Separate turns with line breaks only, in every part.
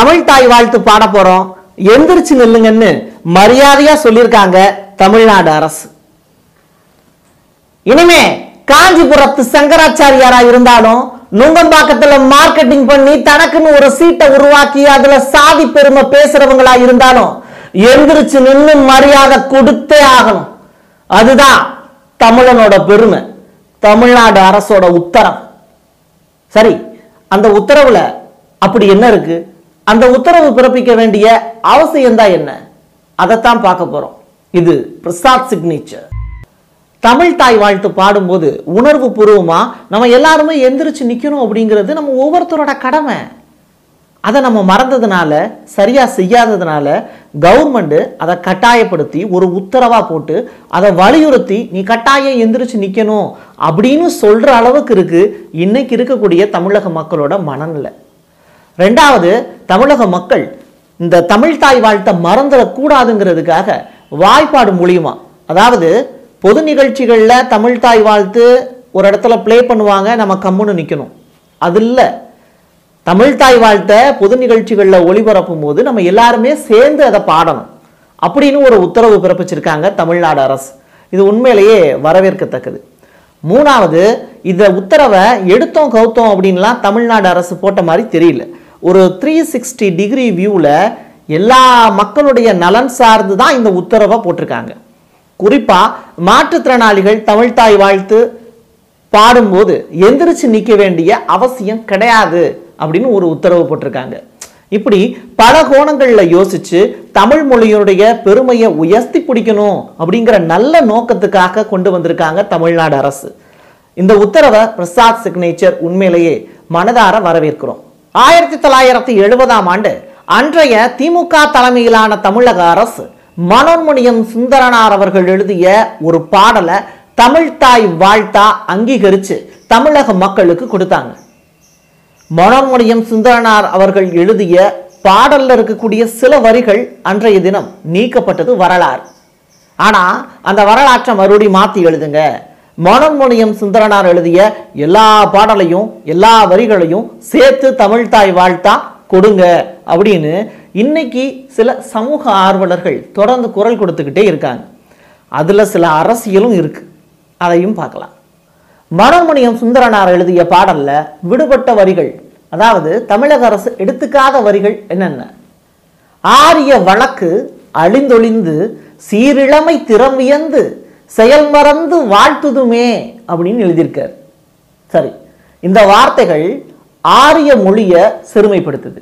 தமிழ் தாய் வாழ்த்து பாட போறோம். எந்திரிச்சு நில்லுங்கன்னு மரியாதையா சொல்லியிருக்காங்க தமிழ்நாடு அரசு. இனிமே காஞ்சிபுரத்து சங்கராச்சாரியாரா இருந்தாலும் நுங்கம்பாக்கத்துல மார்க்கெட்டிங் பண்ணி தனக்குன்னு ஒரு சீட்டை உருவாக்கி அதுல சாதி பெருமை பேசுறவங்களா இருந்தாலும் எந்திரிச்சு நின்னு மரியாதை கொடுத்தே ஆகணும். அதுதான் தமிழனோட பெருமை தமிழ்நாடு அரசோட உத்தரவு. சரி அந்த உத்தரவுல அப்படி என்ன இருக்கு? அந்த உத்தரவு பிறப்பிக்க வேண்டிய அவசியம் தான் என்ன? அதைத்தான் பார்க்க போறோம். இது பிரசாத் சிக்னேச்சர் தமிழ் தாய் வாழ்த்து பாடும்போது உணர்வு பூர்வமா? நம்ம எல்லாருமே எந்திரிச்சு நிக்கணும் அப்படிங்கிறது நம்ம ஒவ்வொருத்தரோட கடமை. அதை நம்ம மறந்ததுனால சரியா செய்யாததுனால கவர்மெண்ட் அதை கட்டாயப்படுத்தி ஒரு உத்தரவா போட்டு அதை வலியுறுத்தி நீ கட்டாயம் எந்திரிச்சு நிக்கணும் அப்படின்னு சொல்ற அளவுக்கு இருக்கு. இன்னைக்கு இருக்கக்கூடிய தமிழக மக்களோட மனநிலை. ரெண்டாவது தமிழக மக்கள் இந்த தமிழ் தாய் வாழ்த்தை மறந்துடக்கூடாதுங்கிறதுக்காக வாய்ப்பாடு மூலியமா அதாவது பொது நிகழ்ச்சிகளில் தமிழ் தாய் வாழ்த்து ஒரு இடத்துல ப்ளே பண்ணுவாங்க நம்ம கம்முன்னு நிற்கணும் அது இல்லை தமிழ் தாய் வாழ்த்தை பொது நிகழ்ச்சிகளில் ஒளிபரப்பும் போது நம்ம எல்லாருமே சேர்ந்து அதை பாடணும். அப்படின்னு ஒரு உத்தரவு பிறப்பிச்சிருக்காங்க தமிழ்நாடு அரசு. இது உண்மையிலேயே வரவேற்கத்தக்கது. மூணாவது இந்த உத்தரவை எடுத்தோம் கவுத்தோம் அப்படின்லாம் தமிழ்நாடு அரசு போட்ட மாதிரி தெரியல. ஒரு த்ரீ சிக்ஸ்டி டிகிரி வியூவில் எல்லா மக்களுடைய நலன் சார்ந்து தான் இந்த உத்தரவை போட்டிருக்காங்க. குறிப்பாக மாற்றுத்திறனாளிகள் தமிழ்தாய் வாழ்த்து பாடும்போது எந்திரிச்சு நிற்க வேண்டிய அவசியம் கிடையாது அப்படின்னு ஒரு உத்தரவு போட்டிருக்காங்க. இப்படி பல கோணங்களில் யோசிச்சு தமிழ் மொழியினுடைய பெருமையை உயர்த்தி பிடிக்கணும் அப்படிங்கிற நல்ல நோக்கத்துக்காக கொண்டு வந்திருக்காங்க தமிழ்நாடு அரசு. இந்த உத்தரவை பிரசாத் சிக்னேச்சர் உண்மையிலேயே மனதார வரவேற்கிறோம். ஆயிரத்தி தொள்ளாயிரத்தி எழுபதாம் ஆண்டு அன்றைய திமுக தலைமையிலான தமிழக அரசு மனோன்மணியம் சுந்தரனார் அவர்கள் எழுதிய ஒரு பாடலை தமிழ்தாய் வாழ்த்தா அங்கீகரித்து தமிழக மக்களுக்கு கொடுத்தாங்க. மனோன்மணியம் சுந்தரனார் அவர்கள் எழுதிய பாடலில் இருக்கக்கூடிய சில வரிகள் அன்றைய தினம் நீக்கப்பட்டது வரலாறு. ஆனால் அந்த வரலாற்றை மறுபடி மாற்றி எழுதுங்க. மனோன்மணியம் சுந்தரனார் எழுதிய எல்லா பாடலையும் எல்லா வரிகளையும் சேர்த்து தமிழ்தாய் வாழ்த்தா கொடுங்க அப்படின்னு இன்னைக்கு சில சமூக ஆர்வலர்கள் தொடர்ந்து குரல் கொடுத்துக்கிட்டே இருக்காங்க. அதில் சில அரசியலும் இருக்கு. அதையும் பார்க்கலாம். மனோன்மணியம் சுந்தரனார் எழுதிய பாடலில் விடுபட்ட வரிகள் அதாவது தமிழக அரசு எடுத்துக்காத வரிகள் என்னென்ன? ஆரிய வழக்கு அழிந்தொழிந்து சீரிழமை திறம் வியந்து செயல் மறந்து வாழ்த்துதுமே அப்படின்னு எழுதியிருக்கார். சரி இந்த வார்த்தைகள் ஆரிய மொழியை சிறுமைப்படுத்துது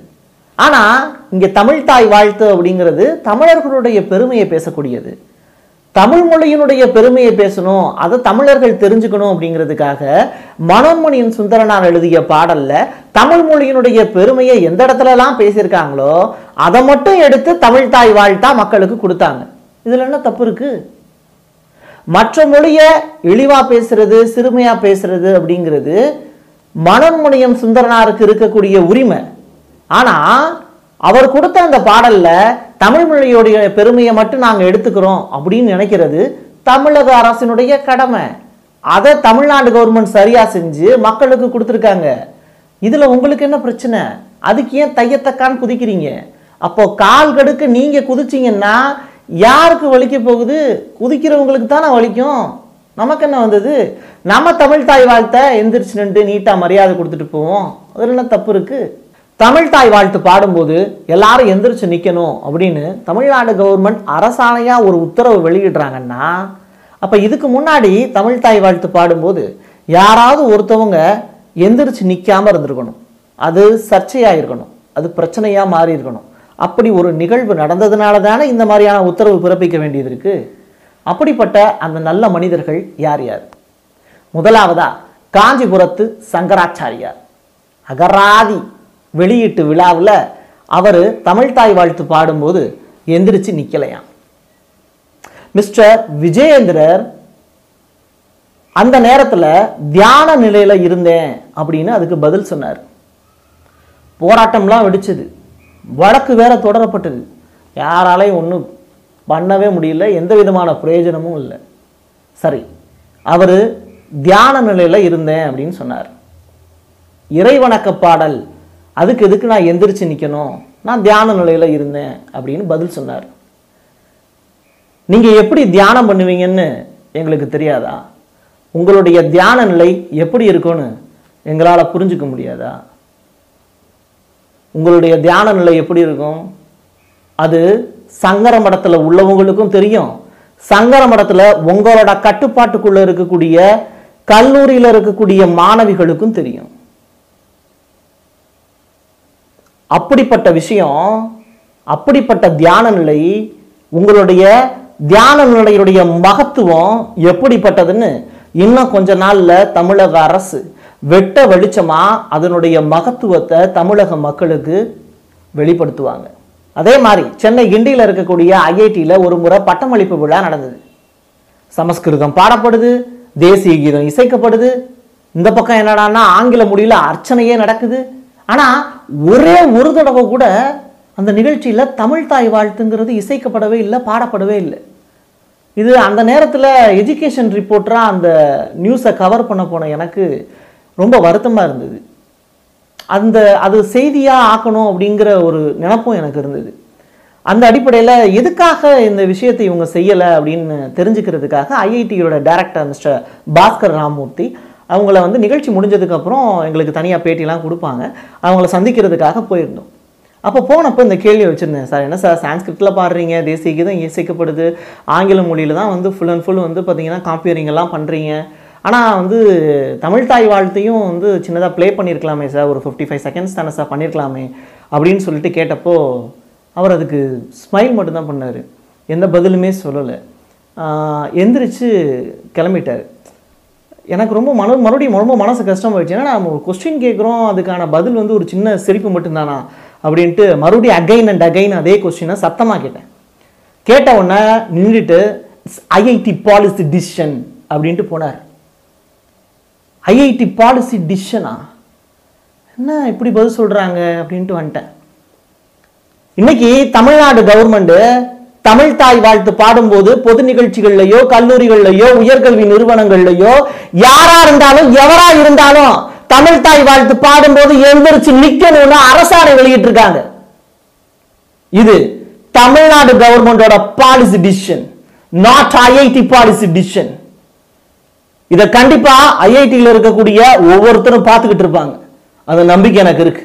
ஆனால் இங்கே தமிழ் தாய் வாழ்த்து அப்படிங்கிறது தமிழர்களுடைய பெருமையை பேசக்கூடியது. தமிழ் மொழியினுடைய பெருமையை பேசணும் அதை தமிழர்கள் தெரிஞ்சுக்கணும் அப்படிங்கிறதுக்காக மனோன்மணியின் சுந்தரனார் எழுதிய பாடல்ல தமிழ் மொழியினுடைய பெருமையை எந்த இடத்துலலாம் பேசியிருக்காங்களோ அதை மட்டும் எடுத்து தமிழ் தாய் வாழ்த்தா மக்களுக்கு கொடுத்தாங்க. இதில் என்ன தப்பு இருக்குது மற்ற மொழியை இழிவாக பேசுறது சிறுமையாக பேசுறது அப்படிங்கிறது மனோன்மணியம் சுந்தரனாருக்கு இருக்கக்கூடிய உரிமை. ஆனால் அவர் கொடுத்த அந்த பாடலில் தமிழ் மொழியோடைய பெருமையை மட்டும் நாங்கள் எடுத்துக்கிறோம் அப்படின்னு நினைக்கிறது தமிழக அரசினுடைய கடமை. அதை தமிழ்நாடு கவர்மெண்ட் சரியாக செஞ்சு மக்களுக்கு கொடுத்துருக்காங்க. இதில் உங்களுக்கு என்ன பிரச்சனை? அதுக்கு ஏன் தையத்தக்கான்னு குதிக்கிறீங்க? அப்போ கால் கடுக்க நீங்கள் குதிச்சிங்கன்னா யாருக்கு வலிக்க போகுது? குதிக்கிறவங்களுக்கு தானே வலிக்கும். நமக்கு என்ன வந்தது? நம்ம தமிழ் தாய் வாழ்த்தை எந்திரிச்சு நின்று நீட்டாக மரியாதை கொடுத்துட்டு போவோம். அதில் என்ன தப்பு இருக்குது தமிழ் தாய் வாழ்த்து பாடும்போது எல்லாரும் எந்திரிச்சு நிற்கணும் அப்படின்னு தமிழ்நாடு கவர்மெண்ட் அரசாணையாக ஒரு உத்தரவு வெளியிடுறாங்கன்னா அப்போ இதுக்கு முன்னாடி தமிழ் தாய் வாழ்த்து பாடும்போது யாராவது ஒருத்தவங்க எந்திரிச்சு நிற்காமல் இருந்திருக்கணும். அது சர்ச்சையாக இருக்கணும். அது பிரச்சனையாக மாறி இருக்கணும் அப்படி ஒரு நிகழ்வு நடந்ததுனால தானே இந்த மாதிரியான உத்தரவு பிறப்பிக்க வேண்டியது இருக்கு? அப்படிப்பட்ட அந்த நல்ல மனிதர்கள் யார் யார்? முதலாவதா காஞ்சிபுரத்து சங்கராச்சாரியார். அகராதி வெளியீட்டு விழாவில் அவர் தமிழ்தாய் வாழ்த்து பாடும்போது எந்திரிச்சு நிக்கலையாம். மிஸ்டர் விஜயேந்திரர் அந்த நேரத்துல தியான நிலையில இருந்தேன் அப்படின்னு அதுக்கு பதில் சொன்னார். போராட்டம்லாம் வெடிச்சது. வழக்கு வேற தொடரப்பட்டது. யாராலையும் ஒன்றும் பண்ணவே முடியல. எந்த விதமான பிரயோஜனமும் இல்லை. சரி அவர் தியான நிலையில் இருந்தேன் அப்படின்னு சொன்னார். இறைவணக்க பாடல் அதுக்கு எதுக்கு நான் எந்திரிச்சு நிற்கணும் நான் தியான நிலையில் இருந்தேன் அப்படின்னு பதில் சொன்னார். நீங்கள் எப்படி தியானம் பண்ணுவீங்கன்னு எங்களுக்கு தெரியாதா? உங்களுடைய தியான நிலை எப்படி இருக்கும்னு எங்களால் புரிஞ்சுக்க முடியாதா? உங்களுடைய தியான நிலை எப்படி இருக்கும்? அது சங்கர மடத்தில் உள்ளவங்களுக்கும் தெரியும். சங்கர மடத்தில் உங்களோட கட்டுப்பாட்டுக்குள்ளே இருக்கக்கூடிய கல்லூரியில் இருக்கக்கூடிய மாணவிகளுக்கும் தெரியும். அப்படிப்பட்ட விஷயம் அப்படிப்பட்ட தியான நிலை உங்களுடைய தியான நிலையுடைய மகத்துவம் எப்படிப்பட்டதுன்னு இன்னும் கொஞ்ச நாளில் தமிழக அரசு வெட்ட வெளிச்சமா அதனுடைய மகத்துவத்தை தமிழக மக்களுக்கு வெளிப்படுத்துவாங்க. அதே மாதிரி சென்னை கிண்டியில் இருக்கக்கூடிய ஐஐடியில் ஒரு முறை பட்டமளிப்பு விழா நடந்தது. சமஸ்கிருதம் பாடப்படுது தேசிய கீதம் இசைக்கப்படுது. இந்த பக்கம் என்னடான்னா ஆங்கில மொழியில் அர்ச்சனையே நடக்குது. ஆனால் ஒரே ஒரு தடவை கூட அந்த நிகழ்ச்சியில் தமிழ் தாய் வாழ்த்துங்கிறது இசைக்கப்படவே இல்லை பாடப்படவே இல்லை. இது அந்த நேரத்தில் எஜுகேஷன் ரிப்போர்ட்டராக அந்த நியூஸை கவர் பண்ண போன எனக்கு ரொம்ப வருத்தமாக இருந்தது. அந்த அது செய்தியாக ஆக்கணும் அப்படிங்கிற ஒரு நினப்பும் எனக்கு இருந்தது. அந்த அடிப்படையில் எதுக்காக இந்த விஷயத்தை இவங்க செய்யலை அப்படின்னு தெரிஞ்சுக்கிறதுக்காக ஐஐடியோட டைரக்டர் மிஸ்டர் பாஸ்கர் ராமூர்த்தி அவங்கள வந்து நிகழ்ச்சி முடிஞ்சதுக்கப்புறம் எங்களுக்கு தனியாக பேட்டிலாம் கொடுப்பாங்க. அவங்கள சந்திக்கிறதுக்காக போயிருந்தோம். அப்போ போனப்போ இந்த கேள்வி வச்சுருந்தேன். சார் என்ன சார் சான்ஸ்கிரிப்டில் பாடுறீங்க? தேசிய கீதம் இசைக்கப்படுது. ஆங்கில மொழியில் தான் வந்து ஃபுல் அண்ட் ஃபுல் வந்து பார்த்தீங்கன்னா காம்பியரிங்கெல்லாம் பண்ணுறீங்க ஆனால் வந்து தமிழ் தாய் வாழ்த்தையும் வந்து சின்னதாக ப்ளே பண்ணியிருக்கலாமே சார். ஒரு ஃபிஃப்டி ஃபைவ் செகண்ட்ஸ் தானே சார் பண்ணியிருக்கலாமே அப்படின்னு சொல்லிட்டு கேட்டப்போ அவர் அதுக்கு ஸ்மைல் மட்டும்தான் பண்ணார். எந்த பதிலுமே சொல்லலை. எந்திரிச்சு கிளம்பிட்டார். எனக்கு ரொம்ப மன மறுபடியும் ரொம்ப மனசு கஷ்டமாயிடுச்சு. ஏன்னா நம்ம ஒரு கொஸ்டின் கேட்குறோம் அதுக்கான பதில் வந்து ஒரு சின்ன சிரிப்பு மட்டும்தானா அப்படின்ட்டு மறுபடியும் அகைன் அண்ட் அகைன் அதே கொஸ்டினை சத்தமாக கேட்டேன். கேட்ட உடனே நின்றுட்டு ஐஐடி பாலிசி டிசிஷன் அப்படின்ட்டு போனார். ஐஐடி பாலிசி டிஷனா? என்ன இப்படி பதில் சொல்கிறாங்க அப்படின்ட்டு வந்துட்டேன். இன்னைக்கு தமிழ்நாடு கவர்மெண்ட்டு தமிழ் தாய் வாழ்த்து பாடும்போது பொது நிகழ்ச்சிகள்லையோ கல்லூரிகள்லையோ உயர்கல்வி நிறுவனங்கள்லையோ யாரா இருந்தாலும் எவரா இருந்தாலும் தமிழ் தாய் வாழ்த்து பாடும்போது எந்திரிச்சு நிக்கணும்னு அரசாணை வெளியிட்டு இருக்காங்க இது தமிழ்நாடு கவர்மெண்டோட policy decision not IIT policy decision இதை கண்டிப்பா ஐஐடியில் இருக்கக்கூடிய ஒவ்வொருத்தரும் பார்த்துக்கிட்டு இருப்பாங்க. அந்த நம்பிக்கை எனக்கு இருக்கு.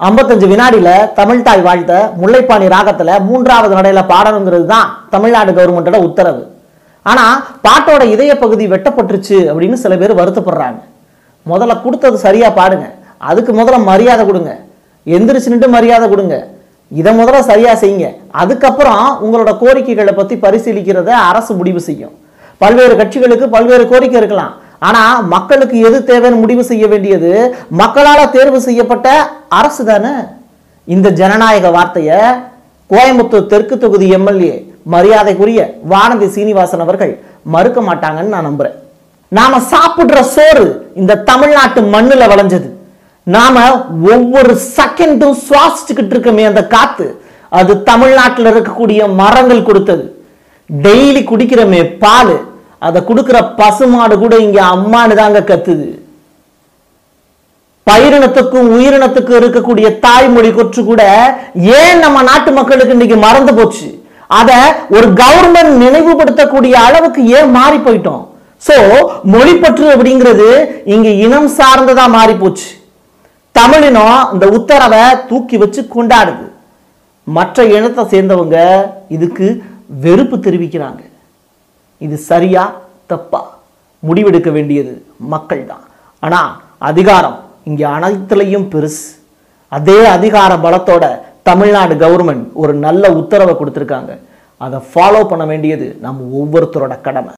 ஐம்பத்தஞ்சு வினாடியில தமிழ் தாய் வாழ்த்த முல்லைப்பாணி ராகத்துல மூன்றாவது நடையில பாடணுங்கிறது தான் தமிழ்நாடு கவர்மெண்டோட உத்தரவு. ஆனா பாட்டோட இதய பகுதி வெட்டப்பட்டுருச்சு அப்படின்னு சில பேர் வருத்தப்படுறாங்க. முதல்ல கொடுத்தது சரியா பாடுங்க. அதுக்கு முதல்ல மரியாதை கொடுங்க. எந்திரிச்சு மரியாதை கொடுங்க. இதை முதல்ல சரியா செய்யுங்க. அதுக்கப்புறம் உங்களோட கோரிக்கைகளை பத்தி பரிசீலிக்கிறத அரசு முடிவு செய்யும். பல்வேறு கட்சிகளுக்கு பல்வேறு கோரிக்கை இருக்கலாம். ஆனா மக்களுக்கு எது தேவைன்னு முடிவு செய்ய வேண்டியது மக்களால தேர்வு செய்யப்பட்ட அரசு தானே. இந்த ஜனநாயக வார்த்தையை கோயம்புத்தூர் தெற்கு தொகுதி எம்எல்ஏ மரியாதைக்குரிய வானதி சீனிவாசன் அவர்கள் மறுக்க மாட்டாங்கன்னு நான் நம்புறேன். நாம சாப்பிடுற சோறு இந்த தமிழ்நாட்டு மண்ணுல விளைஞ்சது. நாம ஒவ்வொரு செகண்டும் சுவாசிச்சுக்கிட்டு இருக்கமே அந்த காத்து. அது தமிழ்நாட்டில் இருக்கக்கூடிய மரங்கள் கொடுத்தது. டெய்லி குடிக்கிறமே பால். அதை கொடுக்குற பசுமாடு கூட இங்க அம்மானு தாங்க கத்துது. பயிரினத்துக்கும் உயிரினத்துக்கும் இருக்கக்கூடிய தாய்மொழி கொற்று கூட ஏன் நம்ம நாட்டு மக்களுக்கு இன்னைக்கு மறந்து போச்சு? அத ஒரு கவர்மெண்ட் நினைவுபடுத்தக்கூடிய அளவுக்கு ஏன் மாறி போயிட்டோம்? சோ மொழிப்பற்று அப்படிங்கிறது இங்க இனம் சார்ந்ததா மாறி போச்சு. தமிழினம் இந்த உத்தரவை தூக்கி வச்சு கொண்டாடுது. மற்ற இனத்தை சேர்ந்தவங்க இதுக்கு வெறுப்பு தெரிவிக்கிறாங்க. இது சரியா தப்பா? முடிவெடுக்க வேண்டியது மக்கள் தான் ஆனா அதிகாரம் இங்கே அனைத்துலையும் பெருசு. அதே அதிகார பலத்தோட தமிழ்நாடு கவர்மெண்ட் ஒரு நல்ல உத்தரவை கொடுத்துருக்காங்க. அதை ஃபாலோ பண்ண வேண்டியது நம்ம ஒவ்வொருத்தரோட கடமை.